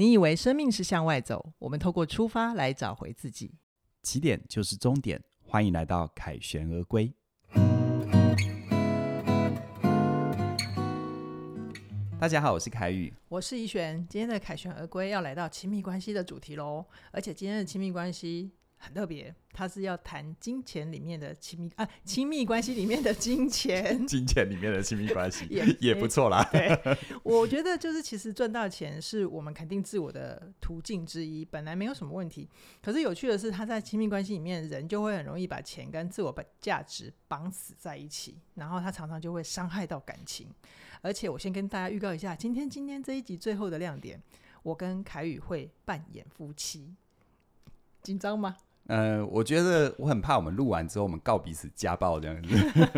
你以为生命是向外走，我们透过出发来找回自己。起点就是终点，欢迎来到凯旋而归。大家好，我是凯宇，我是怡璇。今天的凯旋而归要来到亲密关系的主题喽，而且今天的亲密关系。很特别，他是要谈金钱里面的亲密啊，亲密关系里面的金钱，金钱里面的亲密关系 也也不错啦。对，我觉得就是其实赚到钱是我们肯定自我的途径之一，本来没有什么问题。可是有趣的是，他在亲密关系里面，人就会很容易把钱跟自我价值绑死在一起，然后他常常就会伤害到感情。而且我先跟大家预告一下，今天今天这一集最后的亮点，我跟凯宇会扮演夫妻，紧张吗？呃，我觉得我很怕我们录完之后，我们告彼此家暴这样子。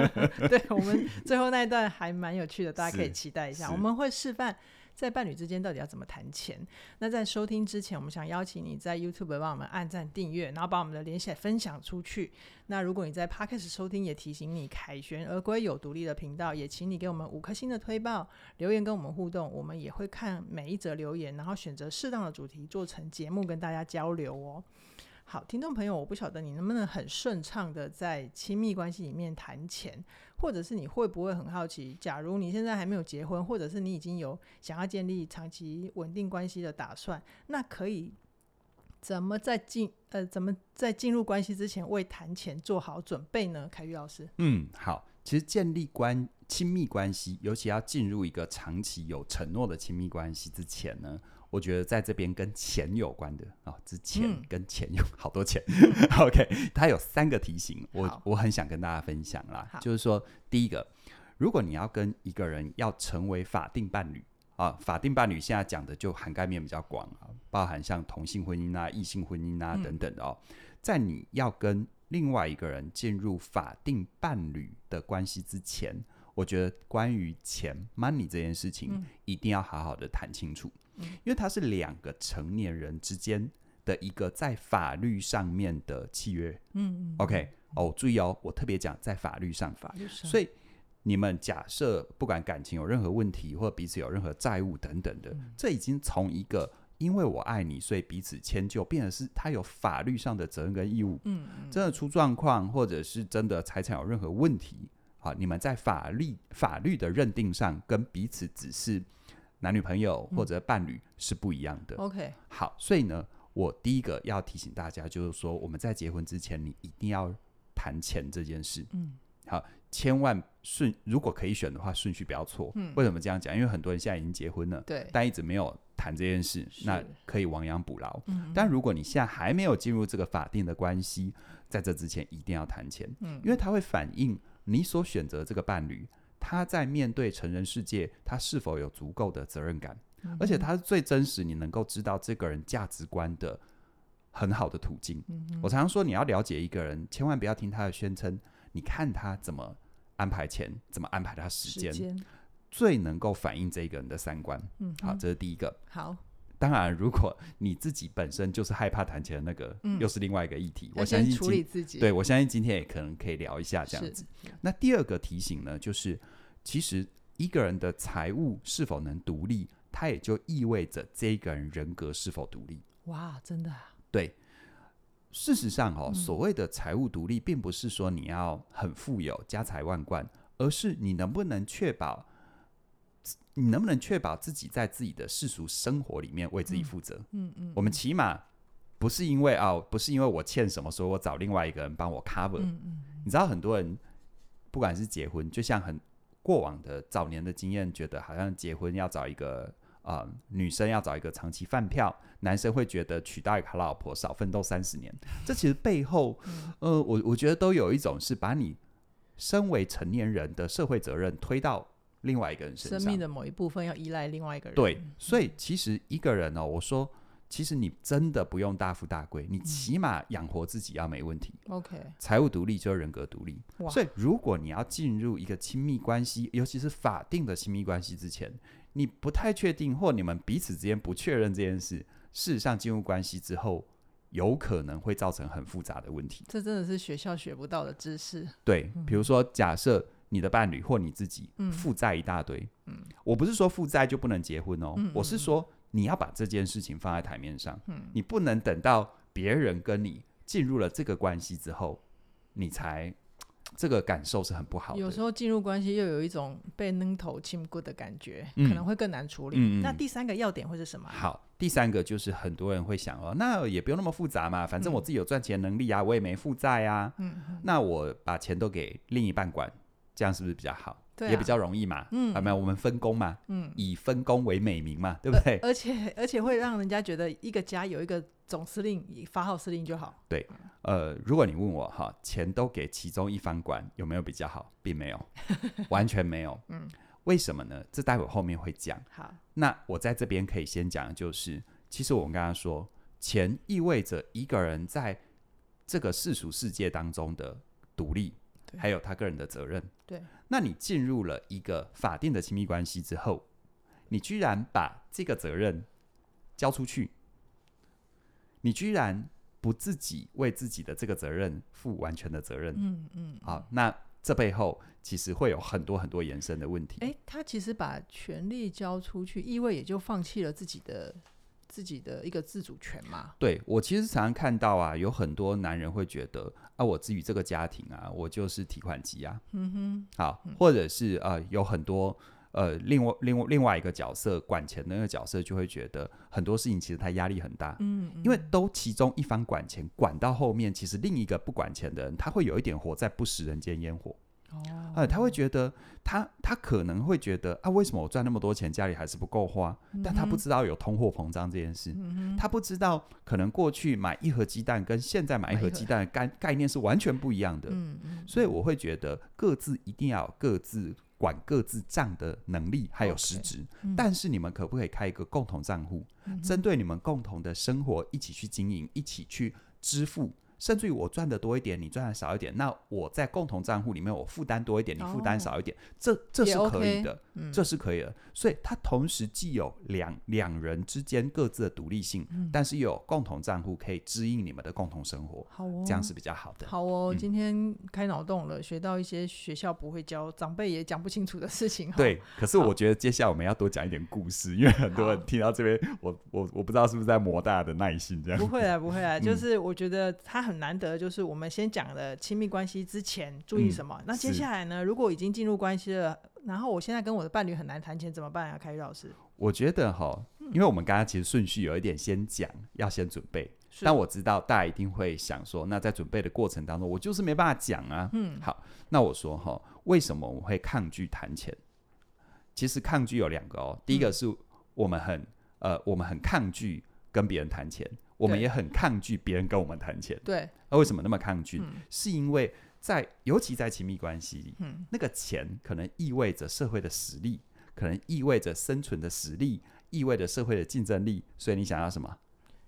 对，我们最后那一段还蛮有趣的，大家可以期待一下。我们会示范在伴侣之间到底要怎么谈钱。那在收听之前，我们想邀请你在 YouTube 帮我们按赞、订阅，然后把我们的连线分享出去。那如果你在 Podcast 收听，也提醒你凯旋而归有独立的频道，也请你给我们五颗星的推报，留言跟我们互动，我们也会看每一则留言，然后选择适当的主题做成节目跟大家交流哦。好，听众朋友，我不晓得你能不能很顺畅的在亲密关系里面谈钱，或者是你会不会很好奇，假如你现在还没有结婚，或者是你已经有想要建立长期稳定关系的打算，那可以怎么在进呃怎么在进入关系之前为谈钱做好准备呢？凯宇老师，嗯，好，其实建立关亲密关系，尤其要进入一个长期有承诺的亲密关系之前呢。我觉得在这边跟钱有关的啊，之前跟钱有好多钱。嗯、OK，它有三个题型，我我很想跟大家分享啦。就是说，第一个，如果你要跟一个人要成为法定伴侣啊，法定伴侣现在讲的就涵盖面比较广啊，包含像同性婚姻啊、异性婚姻啊等等的哦。在你要跟另外一个人进入法定伴侣的关系之前，我觉得关于钱 money 这件事情，一定要好好的谈清楚。因为它是两个成年人之间的一个在法律上面的契约。嗯，OK，哦，注意哦，我特别讲在法律上，法律上。所以你们假设不管感情有任何问题，或者彼此有任何债务等等的，嗯、这已经从一个因为我爱你，所以彼此迁就，变成是他有法律上的责任跟义务。嗯，真的出状况，或者是真的财产有任何问题，好，你们在法律法律的认定上跟彼此只是。男女朋友或者伴侣是不一样的。嗯、OK，好，所以呢，我第一个要提醒大家，就是说我们在结婚之前，你一定要谈钱这件事。嗯，好，千万顺，如果可以选的话，顺序不要错。嗯，为什么这样讲？因为很多人现在已经结婚了，对，但一直没有谈这件事，那可以亡羊补牢。嗯，但如果你现在还没有进入这个法定的关系，在这之前一定要谈钱。嗯，因为它会反映你所选择这个伴侣。他在面对成人世界，他是否有足够的责任感？嗯、而且他是最真实，你能够知道这个人价值观的很好的途径。嗯、我常常说，你要了解一个人，千万不要听他的宣称，你看他怎么安排钱，怎么安排他时间，时间最能够反映这个人的三观。嗯、好，这是第一个。好。当然，如果你自己本身就是害怕谈钱的那个，嗯、又是另外一个议题。我相信处理自己，对，我相信今天也可能可以聊一下这样子。那第二个提醒呢，就是其实一个人的财务是否能独立，它也就意味着这个人人格是否独立。哇，真的啊？对，事实上哦，所谓的财务独立，并不是说你要很富有、家财万贯，而是你能不能确保。你能不能确保自己在自己的世俗生活里面为自己负责？嗯嗯，嗯，我们起码不是因为啊，不是因为我欠什么，所以我找另外一个人帮我 cover。嗯嗯，你知道很多人不管是结婚，就像很过往的早年的经验，觉得好像结婚要找一个啊、呃、女生要找一个长期饭票，男生会觉得娶到一个好老婆少奋斗三十年。这其实背后，呃，我我觉得都有一种是把你身为成年人的社会责任推到。另外一个人身上，生命的某一部分要依赖另外一个人。对，所以其实一个人哦，我说，其实你真的不用大富大贵，你起码养活自己要没问题。OK，财务独立就是人格独立。所以如果你要进入一个亲密关系，尤其是法定的亲密关系之前，你不太确定，或你们彼此之间不确认这件事，事实上进入关系之后，有可能会造成很复杂的问题。这真的是学校学不到的知识。对，比如说假设。你的伴侣或你自己负债一大堆，嗯，我不是说负债就不能结婚哦，嗯、我是说你要把这件事情放在台面上，嗯，你不能等到别人跟你进入了这个关系之后，你才这个感受是很不好的。有时候进入关系又有一种被扔头亲骨的感觉，嗯，可能会更难处理。那第三个要点会是什么？好，第三个就是很多人会想哦，那也不用那么复杂嘛，反正我自己有赚钱能力啊，我也没负债啊，嗯，那我把钱都给另一半管，这样是不是比较好？对啊，也比较容易嘛，嗯，有没有？我们分工嘛，嗯，以分工为美名嘛，对不 对？而且而且会让人家觉得一个家有一个总司令，发号司令就好。对，呃，如果你问我哈，钱都给其中一方管，有没有比较好？并没有，完全没有。嗯，为什么呢？这待会后面会讲。好，那我在这边可以先讲的就是，其实我们刚刚说，钱意味着一个人在这个世俗世界当中的独立。还有他个人的责任。对，那你进入了一个法定的亲密关系之后，你居然把这个责任交出去，你居然不自己为自己的这个责任负完全的责任。嗯嗯。好，那这背后其实会有很多很多延伸的问题。诶，他其实把权力交出去，意味也就放弃了自己的。自己的一个自主权嘛？对，我其实常常看到啊，有很多男人会觉得啊，我至于这个家庭啊，我就是提款机啊。嗯哼。好，或者是呃，有很多呃，另外另外另外一个角色管钱的那个角色，就会觉得很多事情其实他压力很大。嗯，嗯。因为都其中一方管钱，管到后面，其实另一个不管钱的人，他会有一点活在不食人间烟火。哦，呃，他会觉得他他可能会觉得啊，为什么我赚那么多钱，家里还是不够花？嗯、但他不知道有通货膨胀这件事，嗯，他不知道可能过去买一盒鸡蛋跟现在买一盒鸡蛋的概概念是完全不一样的。嗯，所以我会觉得各自一定要有各自管各自账的能力还有实质，嗯，但是你们可不可以开一个共同账户，嗯，针对你们共同的生活一起去经营，一起去支付？甚至于我赚的多一点，你赚的少一点，那我在共同账户里面，我负担多一点，你负担少一点，哦、这这是可以的、嗯，这是可以的。所以它同时既有两两人之间各自的独立性、嗯，但是又有共同账户可以支应你们的共同生活，好哦，这样是比较好的。好哦，嗯、今天开脑洞了，学到一些学校不会教、长辈也讲不清楚的事情。对，可是我觉得接下来我们要多讲一点故事，因为很多人听到这边，我我我不知道是不是在磨大家的耐心这样。不会啊，不会啊，就是我觉得他很难得，就是我们先讲了亲密关系之前注意什么，嗯、那接下来呢，如果已经进入关系了，然后我现在跟我的伴侣很难谈钱怎么办啊？凯宇老师，我觉得哈，因为我们刚刚其实顺序有一点先讲，要先准备，但我知道大家一定会想说，那在准备的过程当中，我就是没办法讲啊。嗯，好，那我说哈，为什么我会抗拒谈钱？其实抗拒有两个哦，第一个是我们很、嗯、呃，我们很抗拒跟别人谈钱。我们也很抗拒别人跟我们谈钱，对。那为什么那么抗拒？嗯、是因为在尤其在亲密关系里、嗯，那个钱可能意味着社会的实力，可能意味着生存的实力，意味着社会的竞争力。所以你想要什么？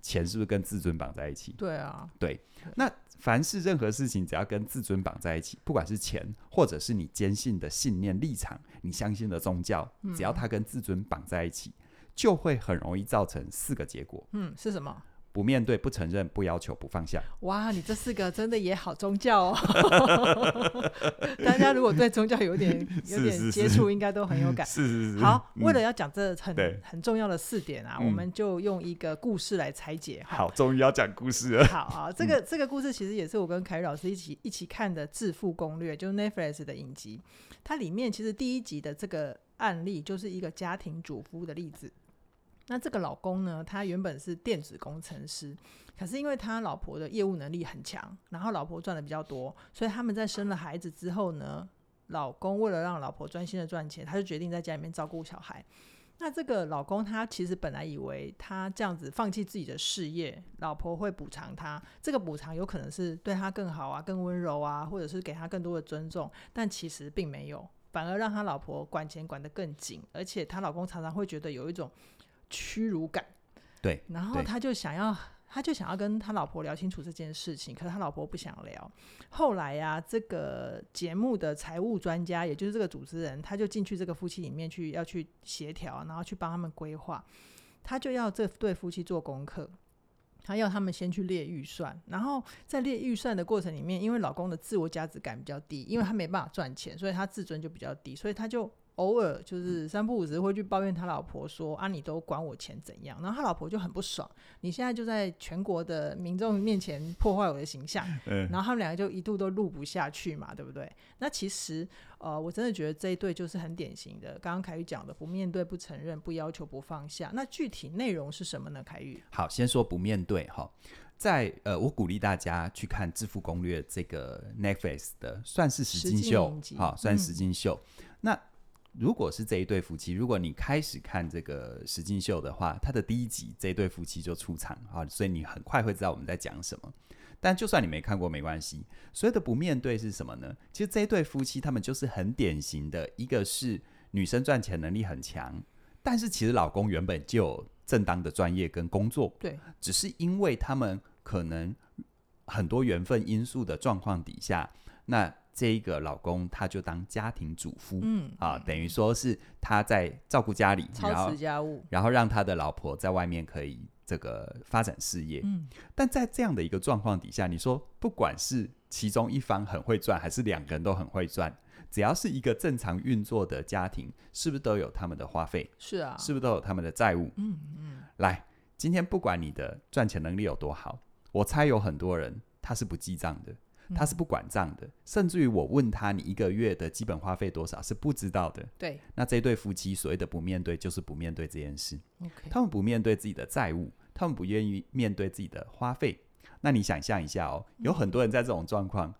钱是不是跟自尊绑在一起？对啊，对。那凡是任何事情，只要跟自尊绑在一起，不管是钱，或者是你坚信的信念、立场，你相信的宗教，只要它跟自尊绑在一起、嗯，就会很容易造成四个结果。嗯，是什么？不面对，不承认，不要求，不放下。哇，你这四个真的也好宗教哦！大家如果对宗教有点有点接触，应该都很有感。是是是。好，为了要讲这很很重要的四点啊、嗯，我们就用一个故事来拆解。好，终于要讲故事了。好啊，这个这个故事其实也是我跟凯瑞老师一起一起看的《致富攻略》，就是 Netflix 的影集。它里面其实第一集的这个案例就是一个家庭主妇的例子。那这个老公呢，他原本是电子工程师，可是因为他老婆的业务能力很强，然后老婆赚的比较多，所以他们在生了孩子之后呢，老公为了让老婆专心的赚钱，他就决定在家里面照顾小孩。那这个老公他其实本来以为他这样子放弃自己的事业，老婆会补偿他，这个补偿有可能是对他更好啊，更温柔啊，或者是给他更多的尊重，但其实并没有，反而让他老婆管钱管得更紧，而且他老公常常会觉得有一种。屈辱感，对，然后他就想要，他就想要跟他老婆聊清楚这件事情，可是他老婆不想聊。后来呀、啊，这个节目的财务专家，也就是这个主持人，他就进去这个夫妻里面去，要去协调，然后去帮他们规划。他就要这对夫妻做功课，他要他们先去列预算，然后在列预算的过程里面，因为老公的自我价值感比较低，因为他没办法赚钱，所以他自尊就比较低，所以他就。偶尔就是三不五时会去抱怨他老婆说啊，你都管我钱怎样？然后他老婆就很不爽，你现在就在全国的民众面前破坏我的形象，嗯，然后他们两个就一度都录不下去嘛，对不对？那其实呃，我真的觉得这一对就是很典型的，刚刚凯宇讲的不面对、不承认、不要求、不放下。那具体内容是什么呢？凯宇，好，先说不面对哈，在呃，我鼓励大家去看《致富攻略》这个 Netflix 的，算是实境秀，好，算实境秀，嗯、那。如果是这一对夫妻，如果你开始看这个实境秀的话，他的第一集这一对夫妻就出场啊，所以你很快会知道我们在讲什么。但就算你没看过没关系，所谓的不面对是什么呢？其实这一对夫妻他们就是很典型的，一个是女生赚钱能力很强，但是其实老公原本就有正当的专业跟工作，对，只是因为他们可能很多缘分因素的状况底下，那。这一个老公，他就当家庭主夫，嗯啊，等于说是他在照顾家里，操持家务，然后让他的老婆在外面可以这个发展事业。嗯，但在这样的一个状况底下，你说不管是其中一方很会赚，还是两个人都很会赚，只要是一个正常运作的家庭，是不是都有他们的花费？是啊，是不是都有他们的债务？嗯嗯。来，今天不管你的赚钱能力有多好，我猜有很多人他是不记账的。他是不管账的，甚至于我问他，你一个月的基本花费多少是不知道的。对，那这对夫妻所谓的不面对，就是不面对这件事。Okay. 他们不面对自己的债务，他们不愿意面对自己的花费。那你想象一下哦，有很多人在这种状况，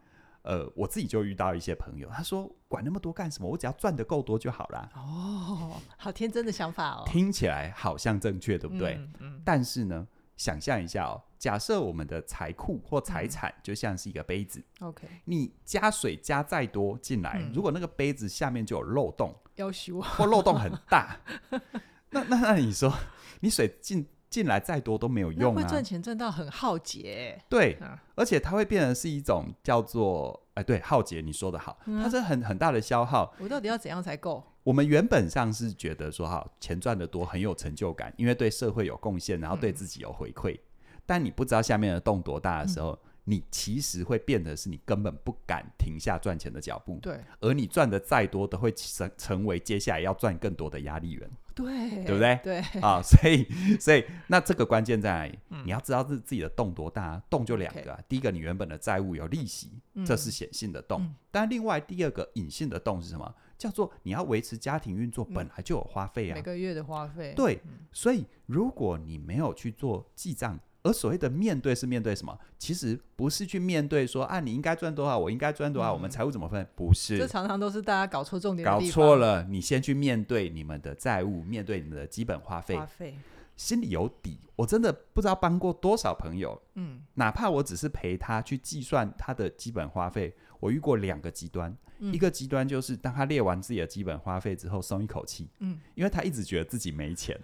呃，我自己就遇到一些朋友，他说管那么多干什么？我只要赚得够多就好啦。哦，好天真的想法哦，听起来好像正确，对不对？嗯嗯。但是呢？想象一下哦，假设我们的财库或财产就像是一个杯子。OK，你加水加再多进来，嗯，如果那个杯子下面就有漏洞，要修或漏洞很大，那那那你说，你水进进来再多都没有用啊！会赚钱赚到很耗竭，对，啊，而且它会变成是一种叫做哎，对，耗竭。你说的好，嗯，它是很很大的消耗。我到底要怎样才够？我们原本上是觉得说，哈，钱赚得多很有成就感，因为对社会有贡献，然后对自己有回馈，嗯。但你不知道下面的洞多大的时候，嗯，你其实会变得是你根本不敢停下赚钱的脚步。对，而你赚的再多，都会成成为接下来要赚更多的压力源。对，对不对？对啊，所以所以那这个关键在哪里？嗯，你要知道自自己的洞多大，洞就两个啊。第一个，你原本的债务有利息，嗯，这是显性的洞，嗯。但另外第二个隐性的洞是什么？叫做你要维持家庭运作，本来就有花费啊，每个月的花费。对，所以如果你没有去做记账，而所谓的面对是面对什么？其实不是去面对说啊，你应该赚多少，我应该赚多少，我们财务怎么分？不是，这常常都是大家搞错重点，搞错了。你先去面对你们的债务，面对你们的基本花费，花费心里有底。我真的不知道帮过多少朋友，嗯，哪怕我只是陪他去计算他的基本花费，我遇过两个极端。嗯、一个极端就是，当他列完自己的基本花费之后，松一口气，嗯，因为他一直觉得自己没钱，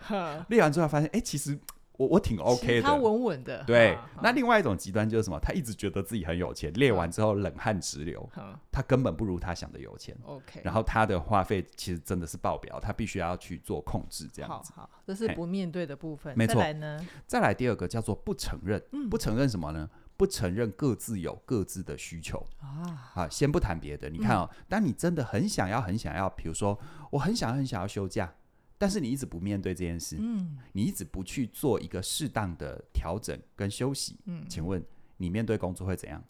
列完之后发现，哎、欸，其实我我挺 OK 的，他稳稳的。对，那另外一种极端就是什么？他一直觉得自己很有钱，列完之后冷汗直流，他根本不如他想的有钱。OK，然后他的花费其实真的是爆表，他必须要去做控制，这样子。好，好，这是不面对的部分。没错。再来呢？再来第二个叫做不承认，嗯、不承认什么呢？不承认各自有各自的需求啊！好，先不谈别的，你看哦，嗯、当你真的很想要、很想要，比如说我很想、很想要休假，但是你一直不面对这件事，嗯，你一直不去做一个适当的调整跟休息，嗯，请问你面对工作会怎样？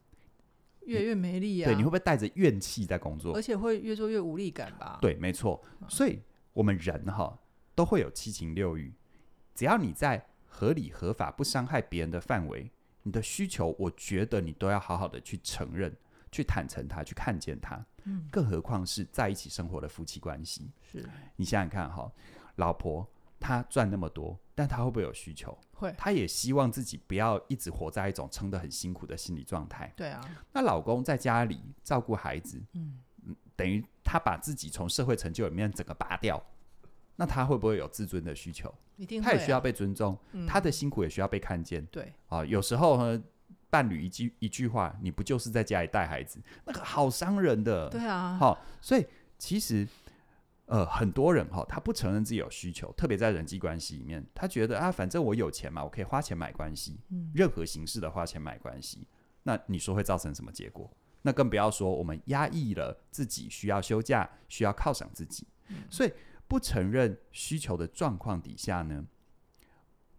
越越没力啊！对，你会不会带着怨气在工作？而且会越做越无力感吧？对，没错。所以我们人哈都会有七情六欲，只要你在合理合法、不伤害别人的范围。你的需求，我觉得你都要好好的去承认、去坦诚它、去看见它。嗯，更何况是在一起生活的夫妻关系。是，你想想看哈，老婆她赚那么多，但她会不会有需求？会。她也希望自己不要一直活在一种撑得很辛苦的心理状态。对啊。那老公在家里照顾孩子，嗯，等于他把自己从社会成就里面整个拔掉。那他会不会有自尊的需求？一定啊，他也需要被尊重，嗯，他的辛苦也需要被看见。对啊，有时候呢，伴侣一句一句话，你不就是在家里带孩子？那个好伤人的。对啊，好，所以其实呃，很多人哈，他不承认自己有需求，特别在人际关系里面，他觉得啊，反正我有钱嘛，我可以花钱买关系，嗯，任何形式的花钱买关系。那你说会造成什么结果？那更不要说我们压抑了自己需要休假，需要犒赏自己。嗯、所以不承认需求的状况底下呢，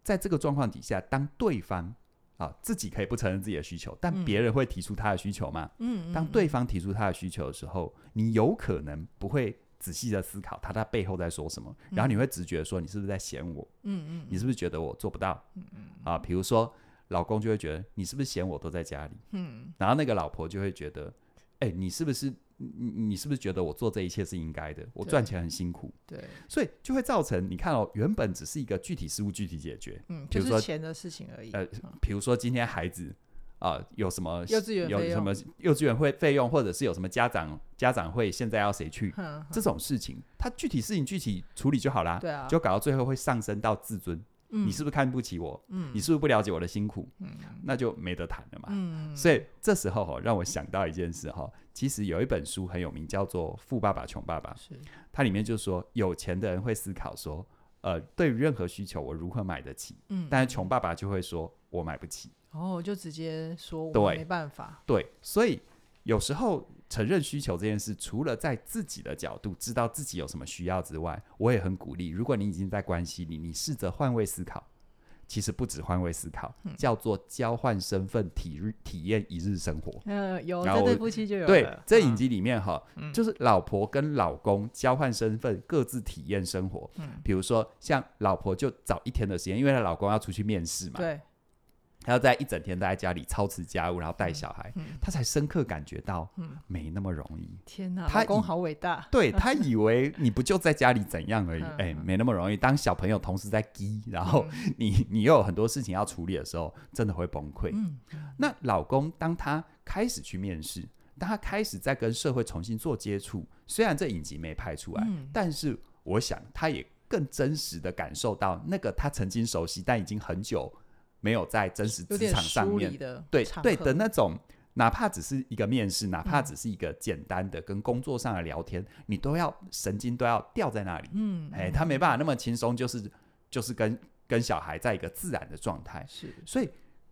在这个状况底下，当对方啊自己可以不承认自己的需求，但别人会提出他的需求吗？嗯，当对方提出他的需求的时候，你有可能不会仔细的思考他在背后在说什么，然后你会直觉说你是不是在嫌我？嗯嗯，你是不是觉得我做不到？嗯嗯，啊，比如说。老公就会觉得你是不是嫌我都在家里？嗯，然后那个老婆就会觉得，哎、欸，你是不是你你是不是觉得我做这一切是应该的？我赚钱很辛苦，对，所以就会造成你看哦，原本只是一个具体事务具体解决，嗯，比如说、就是、钱的事情而已。呃，比如说今天孩子啊、呃、有什么幼稚园有什么幼稚园会费用，或者是有什么家长家长会现在要谁去这种事情，他具体事情具体处理就好啦。对啊，就搞到最后会上升到自尊。嗯、你是不是看不起我？嗯，你是不是不了解我的辛苦？嗯，那就没得谈了嘛。嗯，所以这时候哈、哦，让我想到一件事哈、哦，其实有一本书很有名，叫做《富爸爸穷爸爸》。是，它里面就说，有钱的人会思考说，呃，对于任何需求，我如何买得起？嗯，但是穷爸爸就会说我买不起。哦，就直接说我没办法。对，对，所以有时候。承认需求这件事，除了在自己的角度知道自己有什么需要之外，我也很鼓励。如果你已经在关系里，你试着换位思考，其实不止换位思考，嗯、叫做交换身份体日体验一日生活。嗯，有这对夫妻就有对这影集里面哈，嗯、就是老婆跟老公交换身份，各自体验生活。嗯，比如说像老婆就找一天的时间，因为她老公要出去面试嘛。对。他要在一整天待在家里操持家务，然后带小孩，嗯嗯、他才深刻感觉到没那么容易。天哪，他老公好伟大！对，他以为你不就在家里怎样而已？哎、欸，没那么容易。当小朋友同时在滴，然后你你又有很多事情要处理的时候，真的会崩溃。嗯、那老公当他开始去面试，当他开始在跟社会重新做接触，虽然这影集没拍出来，嗯、但是我想他也更真实的感受到那个他曾经熟悉但已经很久。没有在真实职场上面，对对的那种，哪怕只是一个面试，哪怕只是一个简单的跟工作上的聊天，嗯、你都要神经都要吊在那里。嗯，哎，他没办法那么轻松，就是就是跟跟小孩在一个自然的状态。是，所以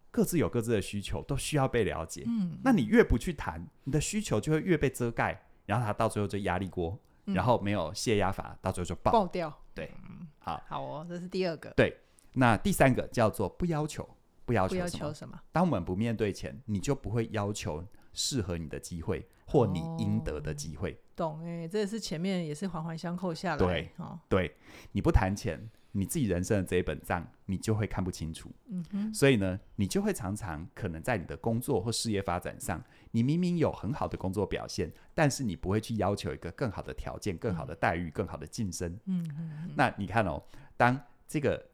各自有各自的需求，都需要被了解。嗯，那你越不去谈，你的需求就会越被遮盖，然后他到最后就压力锅，嗯、然后没有泄压阀，到最后就爆爆掉。对，好，好哦，这是第二个。对。那第三个叫做不要求，不要求什么？求什么？当我们不面对钱，你就不会要求适合你的机会或你应得的机会。哦、懂哎，这也是前面也是环环相扣下来。对，哦、对，你不谈钱，你自己人生的这一本账，你就会看不清楚。嗯哼。所以呢，你就会常常可能在你的工作或事业发展上，你明明有很好的工作表现，但是你不会去要求一个更好的条件、更好的待遇、嗯、更好的晋升。嗯哼。那你看哦，当这个。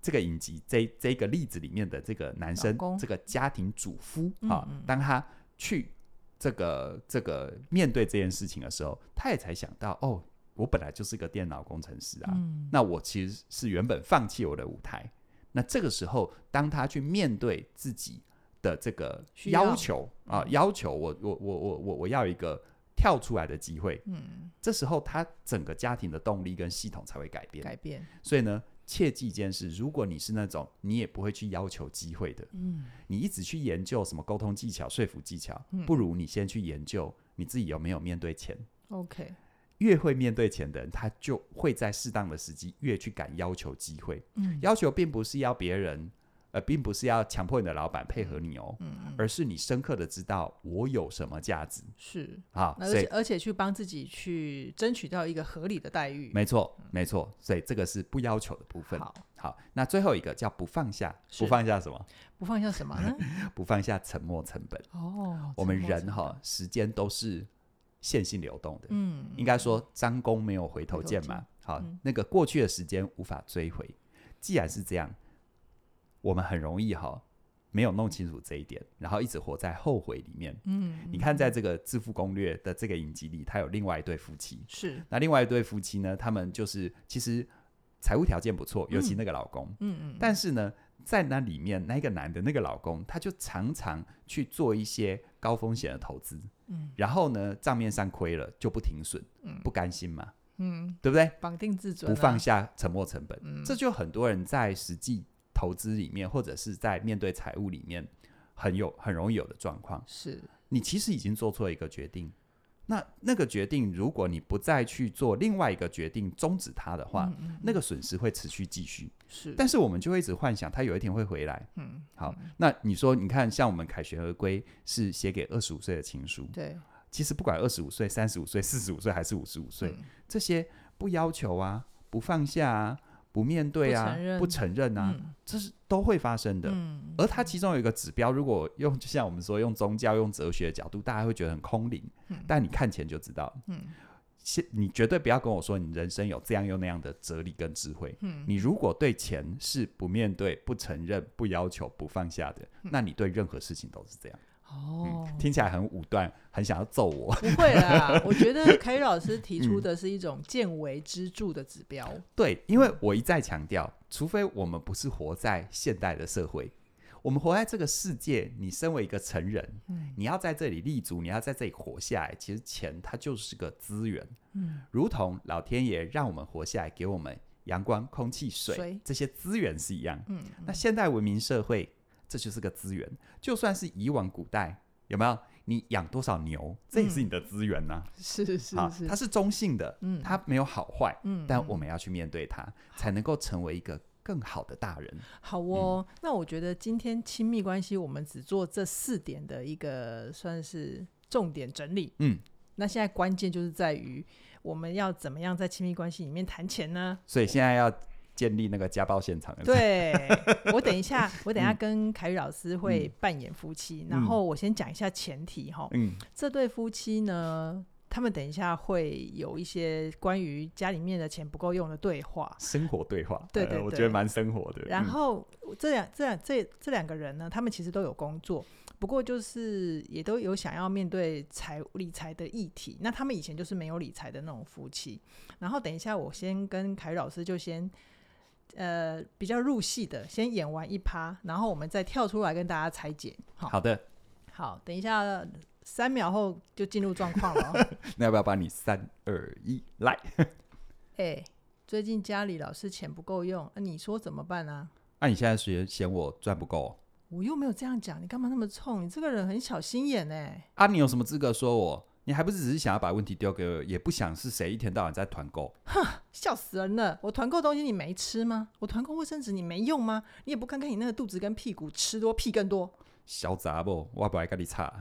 这个影集这这个例子里面的这个男生，公这个家庭主夫啊，嗯嗯当他去这个这个面对这件事情的时候，他也才想到哦，我本来就是个电脑工程师啊，嗯、那我其实是原本放弃我的舞台。那这个时候，当他去面对自己的这个要求要啊，要求我我我我我我要一个跳出来的机会，嗯，这时候他整个家庭的动力跟系统才会改变，改变。所以呢。切记一件事：如果你是那种你也不会去要求机会的，嗯，你一直去研究什么沟通技巧、说服技巧，嗯，不如你先去研究你自己有没有面对钱。OK，越会面对钱的人，他就会在适当的时机越去敢要求机会。嗯，要求并不是要别人。呃，并不是要强迫你的老板配合你哦，嗯，而是你深刻的知道我有什么价值，是啊，而且而且去帮自己去争取到一个合理的待遇，没错，没错，所以这个是不要求的部分。好，好，那最后一个叫不放下，不放下什么？不放下什么呢？不放下沉没成本。哦，我们人哈，时间都是线性流动的，嗯，应该说张弓没有回头箭嘛。好，那个过去的时间无法追回，既然是这样。我们很容易哈，没有弄清楚这一点，然后一直活在后悔里面。嗯，你看，在这个《致富攻略》的这个影集里，他有另外一对夫妻。是，那另外一对夫妻呢？他们就是其实财务条件不错，尤其那个老公。嗯嗯。但是呢，在那里面，那个男的那个老公，他就常常去做一些高风险的投资。嗯。然后呢，账面上亏了就不停损。嗯。不甘心嘛。嗯。对不对？绑定自尊，不放下沉没成本。嗯。这就很多人在实际。投资里面，或者是在面对财务里面，很有很容易有的状况，是你其实已经做错一个决定，那那个决定，如果你不再去做另外一个决定终止它的话，嗯嗯、那个损失会持续继续。是，但是我们就会一直幻想它有一天会回来。嗯，好，那你说，你看，像我们凯旋而归是写给二十五岁的情书。对，其实不管二十五岁、三十五岁、四十五岁还是五十五岁，嗯、这些不要求啊，不放下啊。不面对啊，不承认，啊，嗯、这是都会发生的。嗯、而它其中有一个指标，如果用就像我们说用宗教、用哲学的角度，大家会觉得很空灵。嗯、但你看钱就知道。嗯，你绝对不要跟我说你人生有这样又那样的哲理跟智慧。嗯、你如果对钱是不面对、不承认、不要求、不放下的，嗯、那你对任何事情都是这样。哦、嗯，听起来很武断，很想要揍我。不会啦，我觉得凯宇老师提出的是一种见微知著的指标。嗯、对，因为我一再强调，除非我们不是活在现代的社会，我们活在这个世界，你身为一个成人，嗯、你要在这里立足，你要在这里活下来，其实钱它就是个资源。嗯，如同老天爷让我们活下来，给我们阳光、空气、水，水这些资源是一样。嗯，嗯那现代文明社会。这就是个资源，就算是以往古代有没有？你养多少牛，这也是你的资源呐、啊嗯。是是是，它是中性的，嗯，它没有好坏，嗯，但我们要去面对它，嗯、才能够成为一个更好的大人。好哦，嗯、那我觉得今天亲密关系，我们只做这四点的一个算是重点整理，嗯，那现在关键就是在于我们要怎么样在亲密关系里面谈钱呢？所以现在要。建立那个家暴现场。对，我等一下，我等一下跟凯宇老师会扮演夫妻，嗯、然后我先讲一下前提哈。嗯，这对夫妻呢，他们等一下会有一些关于家里面的钱不够用的对话，生活对话。对对对，我觉得蛮生活的。然后这两、这两、这这两个人呢，他们其实都有工作，不过就是也都有想要面对财理财的议题。那他们以前就是没有理财的那种夫妻。然后等一下，我先跟凯宇老师就先。呃，比较入戏的，先演完一趴，然后我们再跳出来跟大家拆解。好，好的，好，等一下三秒后就进入状况了。那要不要把你三二一来？哎、欸，最近家里老是钱不够用，那、啊、你说怎么办呢、啊？那、啊、你现在嫌嫌我赚不够？我又没有这样讲，你干嘛那么冲？你这个人很小心眼哎。啊，你有什么资格说我？你还不是只是想要把问题丢给我，也不想是谁一天到晚在团购？哼，笑死人了！我团购东西你没吃吗？我团购卫生纸你没用吗？你也不看看你那个肚子跟屁股，吃多屁更多。小杂不，我不爱跟你吵。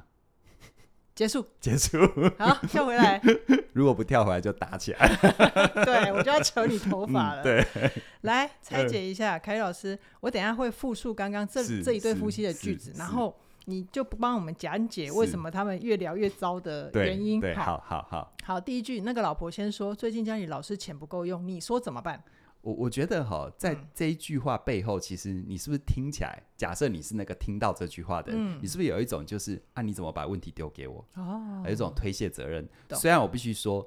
结束，结束。好，跳回来。如果不跳回来就打起来。对，我就要扯你头发了。嗯、对，来拆解一下，凯宇老师，我等一下会复述刚刚这这一对夫妻的句子，然后。你就不帮我们讲解为什么他们越聊越糟的原因？对，好好好。好，第一句，那个老婆先说，最近家里老是钱不够用，你说怎么办？我我觉得哈，在这一句话背后，其实你是不是听起来？假设你是那个听到这句话的人，你是不是有一种就是啊，你怎么把问题丢给我？哦，有一种推卸责任。虽然我必须说，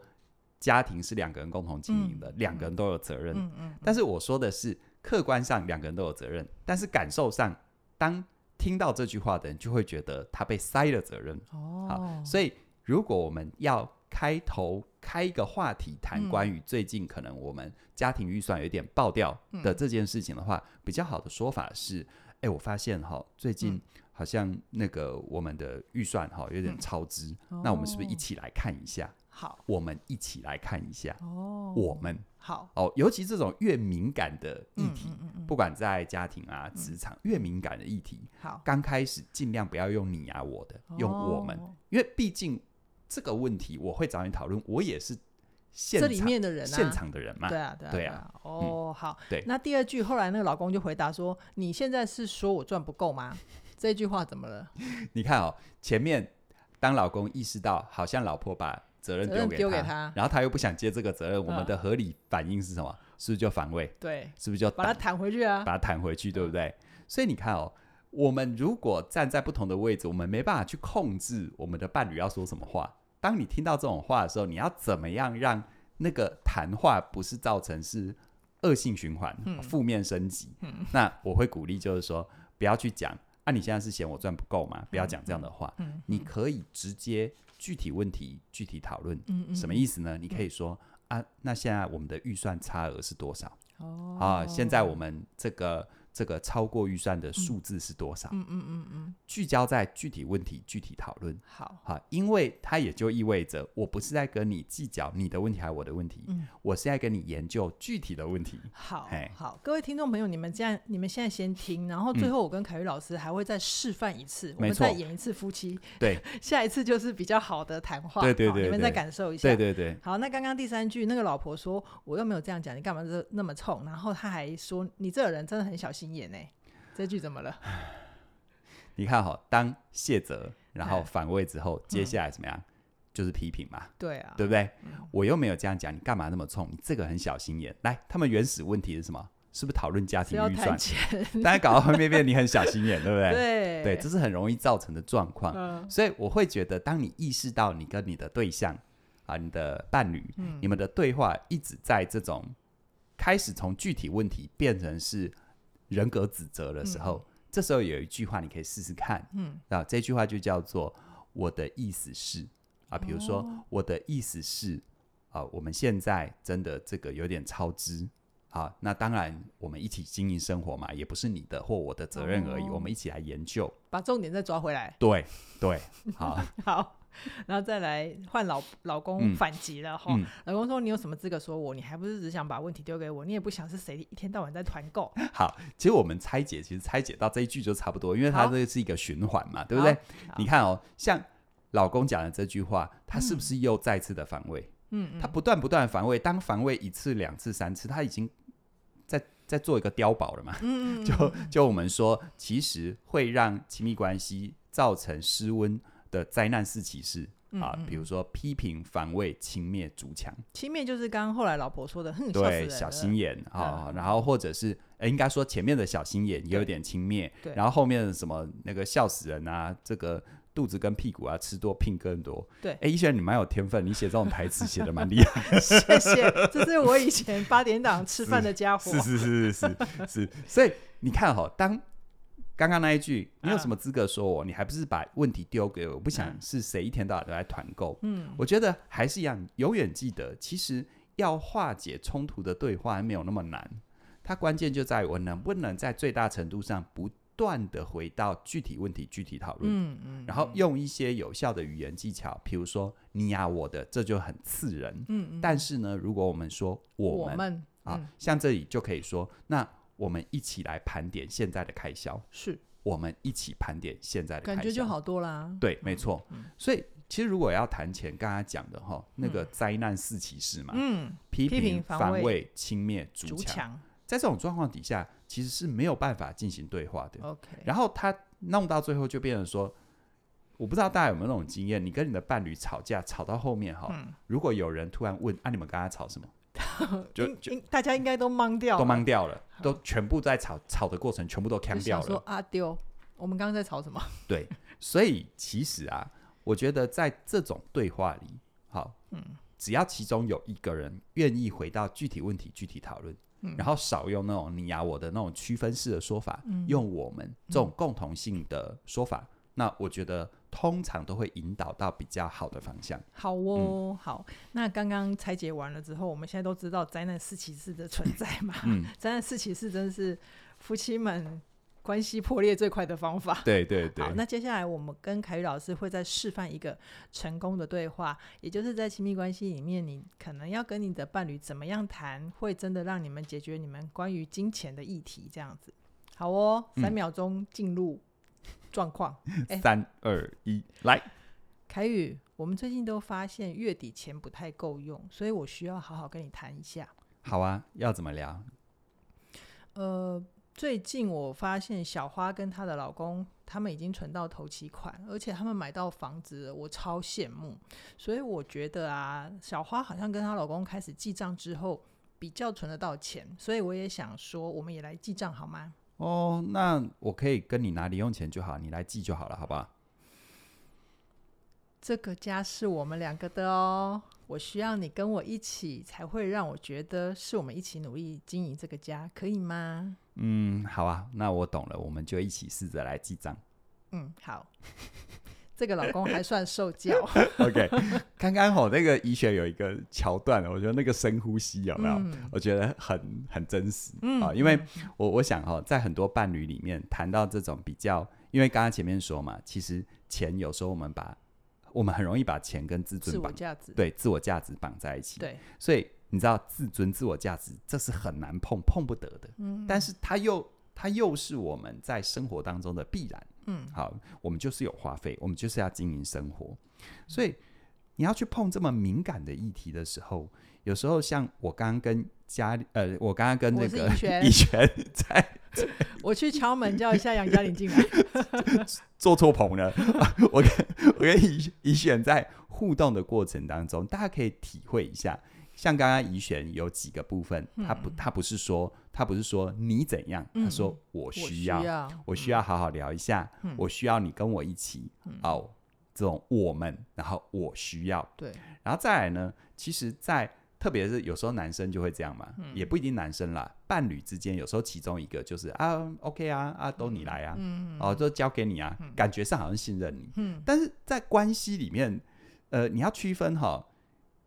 家庭是两个人共同经营的，两个人都有责任。嗯嗯。但是我说的是客观上两个人都有责任，但是感受上当。听到这句话的人就会觉得他被塞了责任。哦，好，所以如果我们要开头开一个话题谈关于最近可能我们家庭预算有点爆掉的这件事情的话，嗯、比较好的说法是：哎，我发现哈，最近好像那个我们的预算哈有点超支，嗯、那我们是不是一起来看一下？好，我们一起来看一下。哦，我们。好。哦，尤其这种越敏感的议题，不管在家庭啊、职场，越敏感的议题，好，刚开始尽量不要用你啊我的，用我们，因为毕竟这个问题我会找你讨论，我也是现场这里面的人，现场的人嘛，对啊，对啊，哦，好，对。那第二句后来那个老公就回答说：“你现在是说我赚不够吗？” 这句话怎么了？你看哦，前面当老公意识到好像老婆把责任丢给，丢给他，然后他又不想接这个责任，我们的合理反应是什么？是不是就反胃？对，是不是就把他弹回去啊？把他弹回去，对不对？所以你看哦，我们如果站在不同的位置，我们没办法去控制我们的伴侣要说什么话。当你听到这种话的时候，你要怎么样让那个谈话不是造成是恶性循环、负面升级？那我会鼓励就是说，不要去讲啊，你现在是嫌我赚不够吗？不要讲这样的话。你可以直接。具体问题具体讨论，嗯嗯，什么意思呢？你可以说、嗯、啊，那现在我们的预算差额是多少？哦，啊，现在我们这个这个超过预算的数字是多少？嗯嗯嗯嗯，聚焦在具体问题具体讨论。好，好，因为它也就意味着我不是在跟你计较你的问题还是我的问题，嗯，我是在跟你研究具体的问题。好，好，各位听众朋友，你们这样，你们现在先听，然后最后我跟凯宇老师还会再示范一次，我们再演一次夫妻。对，下一次就是比较好的谈话。对对对，你们再感受一下。对对对。好，那刚刚第三句，那个老婆说我又没有这样讲，你干嘛这那么冲？然后他还说你这个人真的很小心眼呢。这句怎么了？你看哈，当谢责，然后反胃之后，接下来怎么样？就是批评嘛。对啊，对不对？我又没有这样讲，你干嘛那么冲？你这个很小心眼。来，他们原始问题是什么？是不是讨论家庭预算？大家搞到后面变你很小心眼，对不对？对对，这是很容易造成的状况。所以我会觉得，当你意识到你跟你的对象啊，你的伴侣，你们的对话一直在这种开始从具体问题变成是。人格指责的时候，嗯、这时候有一句话你可以试试看，嗯，啊，这句话就叫做“我的意思是”啊，比如说、哦、我的意思是啊，我们现在真的这个有点超支，啊，那当然我们一起经营生活嘛，也不是你的或我的责任而已，哦、我们一起来研究，把重点再抓回来，对对，好。好。然后再来换老老公反击了哈，嗯、老公说，你有什么资格说我？你还不是只想把问题丢给我？你也不想是谁一天到晚在团购？好，其实我们拆解，其实拆解到这一句就差不多，因为它这是一个循环嘛，对不对？你看哦，像老公讲的这句话，他是不是又再次的防卫？嗯，他不断不断防卫，当防卫一次、两次、三次，他已经在在做一个碉堡了嘛？嗯，就就我们说，其实会让亲密关系造成失温。的灾难四骑士啊，比如说批评、反卫、轻蔑、逐强。轻蔑就是刚刚后来老婆说的，哼，对，小心眼啊，然后或者是，哎，应该说前面的小心眼也有点轻蔑，对，然后后面的什么那个笑死人啊，这个肚子跟屁股啊，吃多拼更多，对，哎，依璇你蛮有天分，你写这种台词写的蛮厉害，谢谢，这是我以前八点档吃饭的家伙，是是是是是是，所以你看哈，当。刚刚那一句，你有什么资格说我？啊、你还不是把问题丢给我？我不想是谁一天到晚都来团购。嗯，我觉得还是一样，永远记得，其实要化解冲突的对话还没有那么难。它关键就在于我能不能在最大程度上不断的回到具体问题、具体讨论。嗯嗯，然后用一些有效的语言技巧，比如说你呀我的，这就很刺人。嗯嗯，但是呢，如果我们说我们，我们啊，嗯、像这里就可以说那。我们一起来盘点现在的开销，是。我们一起盘点现在的开销，感觉就好多啦。对，没错。嗯、所以其实如果要谈钱，刚刚讲的哈，嗯、那个灾难四骑士嘛，嗯，批评、防卫、轻蔑、筑墙，在这种状况底下，其实是没有办法进行对话的。OK，然后他弄到最后就变成说，我不知道大家有没有那种经验，你跟你的伴侣吵架，吵到后面哈，嗯、如果有人突然问，啊，你们刚才吵什么？就就大家应该都懵掉，都懵掉了，都全部在吵吵的过程，全部都呛掉了。说阿丢，我们刚刚在吵什么？对，所以其实啊，我觉得在这种对话里，好，嗯，只要其中有一个人愿意回到具体问题、具体讨论，嗯，然后少用那种你呀我的那种区分式的说法，嗯，用我们这种共同性的说法，嗯，那我觉得。通常都会引导到比较好的方向。好哦，嗯、好。那刚刚拆解完了之后，我们现在都知道灾难四骑士的存在嘛？嗯，灾难四骑士真的是夫妻们关系破裂最快的方法。对对对。好，那接下来我们跟凯宇老师会再示范一个成功的对话，也就是在亲密关系里面，你可能要跟你的伴侣怎么样谈，会真的让你们解决你们关于金钱的议题。这样子，好哦，三秒钟进入。状况，三二一，来，凯宇，我们最近都发现月底钱不太够用，所以我需要好好跟你谈一下。好啊，要怎么聊？呃，最近我发现小花跟她的老公，他们已经存到头期款，而且他们买到房子了，我超羡慕。所以我觉得啊，小花好像跟她老公开始记账之后，比较存得到钱，所以我也想说，我们也来记账好吗？哦，那我可以跟你拿零用钱就好，你来记就好了，好不好？这个家是我们两个的哦，我需要你跟我一起，才会让我觉得是我们一起努力经营这个家，可以吗？嗯，好啊，那我懂了，我们就一起试着来记账。嗯，好。这个老公还算受教。OK，刚刚好那个怡璇有一个桥段，我觉得那个深呼吸有没有？嗯、我觉得很很真实、嗯、啊，因为我我想哈，在很多伴侣里面谈到这种比较，因为刚刚前面说嘛，其实钱有时候我们把我们很容易把钱跟自尊绑，自我价值。对自我价值绑在一起，对，所以你知道自尊、自我价值这是很难碰、碰不得的，嗯，但是他又它又是我们在生活当中的必然。嗯，好，我们就是有花费，我们就是要经营生活，所以你要去碰这么敏感的议题的时候，有时候像我刚刚跟家里，呃，我刚刚跟那个以璇在，我去敲门叫一下杨嘉玲进来，坐错棚了。我跟我跟以以璇在互动的过程当中，大家可以体会一下。像刚刚以璇有几个部分，他不，他不是说，他不是说你怎样，他说我需要，我需要。好好聊一下，我需要你跟我一起哦，这种我们，然后我需要，对，然后再来呢，其实，在特别是有时候男生就会这样嘛，也不一定男生啦，伴侣之间有时候其中一个就是啊，OK 啊，啊，都你来啊，哦，就交给你啊，感觉上好像信任你，但是在关系里面，呃，你要区分哈，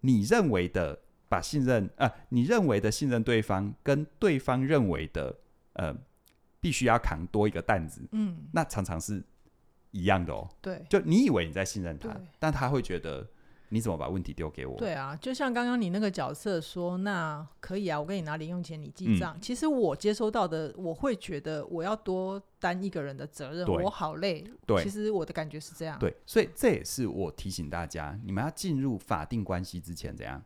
你认为的。把信任啊、呃，你认为的信任对方，跟对方认为的呃，必须要扛多一个担子，嗯，那常常是一样的哦。对，就你以为你在信任他，但他会觉得你怎么把问题丢给我？对啊，就像刚刚你那个角色说，那可以啊，我给你拿零用钱，你记账。嗯、其实我接收到的，我会觉得我要多担一个人的责任，我好累。对，其实我的感觉是这样。对，所以这也是我提醒大家，你们要进入法定关系之前，怎样？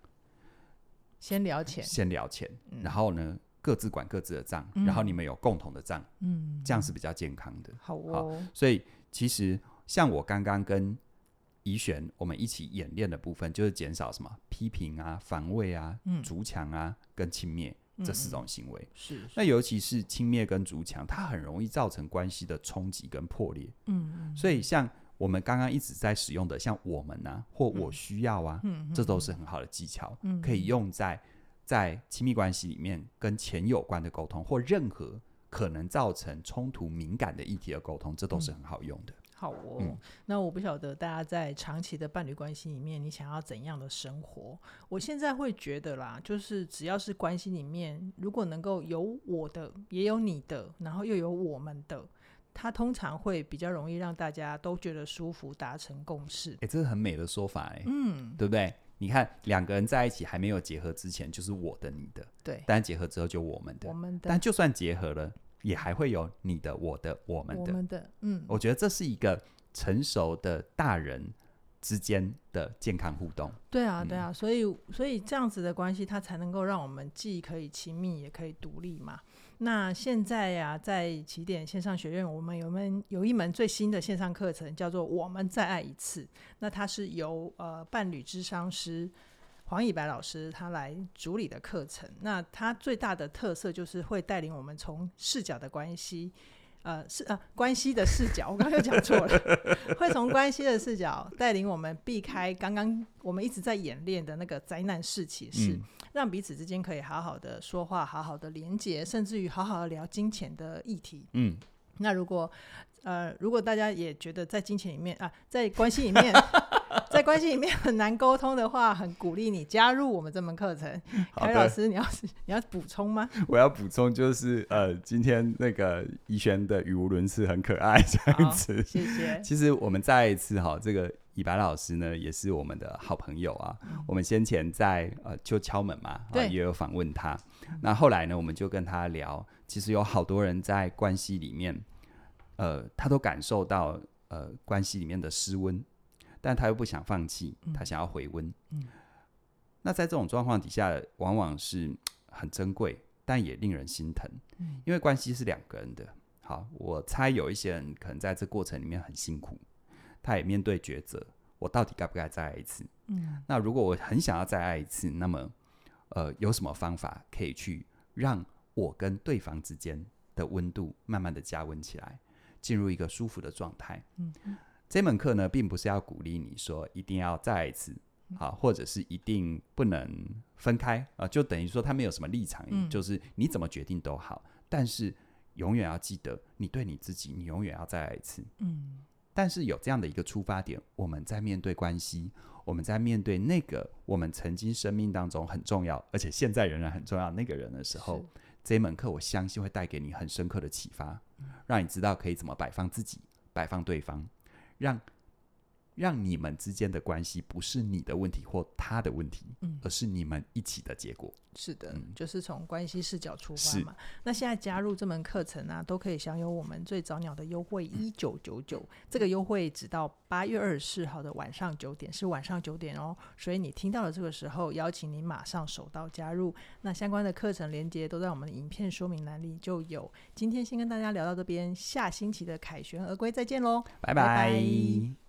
先聊钱，先聊钱，嗯、然后呢，各自管各自的账，嗯、然后你们有共同的账，嗯，这样是比较健康的。好哦，好，所以其实像我刚刚跟怡璇我们一起演练的部分，就是减少什么批评啊、防卫啊、筑墙、嗯、啊跟轻蔑这四种行为。是、嗯，那尤其是轻蔑跟筑墙，它很容易造成关系的冲击跟破裂。嗯，所以像。我们刚刚一直在使用的，像我们啊，或我需要啊，嗯、这都是很好的技巧，嗯、可以用在在亲密关系里面跟钱有关的沟通，或任何可能造成冲突敏感的议题的沟通，这都是很好用的。嗯、好哦，嗯、那我不晓得大家在长期的伴侣关系里面，你想要怎样的生活？我现在会觉得啦，就是只要是关系里面，如果能够有我的，也有你的，然后又有我们的。它通常会比较容易让大家都觉得舒服，达成共识。哎、欸，这是很美的说法、欸，哎，嗯，对不对？你看，两个人在一起还没有结合之前，就是我的、你的，对。但结合之后就我们的，我们的。但就算结合了，也还会有你的、我的、我们的。我们的，嗯。我觉得这是一个成熟的大人之间的健康互动。对啊，对啊，嗯、所以，所以这样子的关系，它才能够让我们既可以亲密，也可以独立嘛。那现在呀、在起点线上学院，我们有门有一门最新的线上课程，叫做《我们再爱一次》。那它是由呃伴侣智商师黄以白老师他来主理的课程。那他最大的特色就是会带领我们从视角的关系。呃，是呃，关系的视角，我刚刚又讲错了，会从关系的视角带领我们避开刚刚我们一直在演练的那个灾难式启示，嗯、让彼此之间可以好好的说话，好好的连接，甚至于好好的聊金钱的议题。嗯，那如果呃，如果大家也觉得在金钱里面啊，在关系里面。在关系里面很难沟通的话，很鼓励你加入我们这门课程。凯老师，你要 你要补充吗？我要补充就是，呃，今天那个怡璇的语无伦次，很可爱这样子。谢谢。其实我们再一次哈，这个以白老师呢，也是我们的好朋友啊。嗯、我们先前在呃就敲门嘛，对，也有访问他。那后来呢，我们就跟他聊，其实有好多人在关系里面，呃，他都感受到呃关系里面的失温。但他又不想放弃，他想要回温。嗯嗯、那在这种状况底下，往往是 很珍贵，但也令人心疼。嗯、因为关系是两个人的。好，我猜有一些人可能在这过程里面很辛苦，他也面对抉择：我到底该不该再爱一次？嗯、那如果我很想要再爱一次，那么呃，有什么方法可以去让我跟对方之间的温度慢慢的加温起来，进入一个舒服的状态？嗯这门课呢，并不是要鼓励你说一定要再来一次，啊，或者是一定不能分开啊，就等于说他没有什么立场，嗯、就是你怎么决定都好，但是永远要记得，你对你自己，你永远要再来一次。嗯，但是有这样的一个出发点，我们在面对关系，我们在面对那个我们曾经生命当中很重要，而且现在仍然很重要那个人的时候，这门课我相信会带给你很深刻的启发，让你知道可以怎么摆放自己，摆放对方，让。让你们之间的关系不是你的问题或他的问题，嗯，而是你们一起的结果。是的，嗯、就是从关系视角出发嘛。那现在加入这门课程呢、啊，都可以享有我们最早鸟的优惠一九九九。这个优惠直到八月二十四号的晚上九点，是晚上九点哦。所以你听到了这个时候，邀请你马上手到加入。那相关的课程连接都在我们的影片说明栏里就有。今天先跟大家聊到这边，下星期的凯旋而归再见喽，拜拜。拜拜。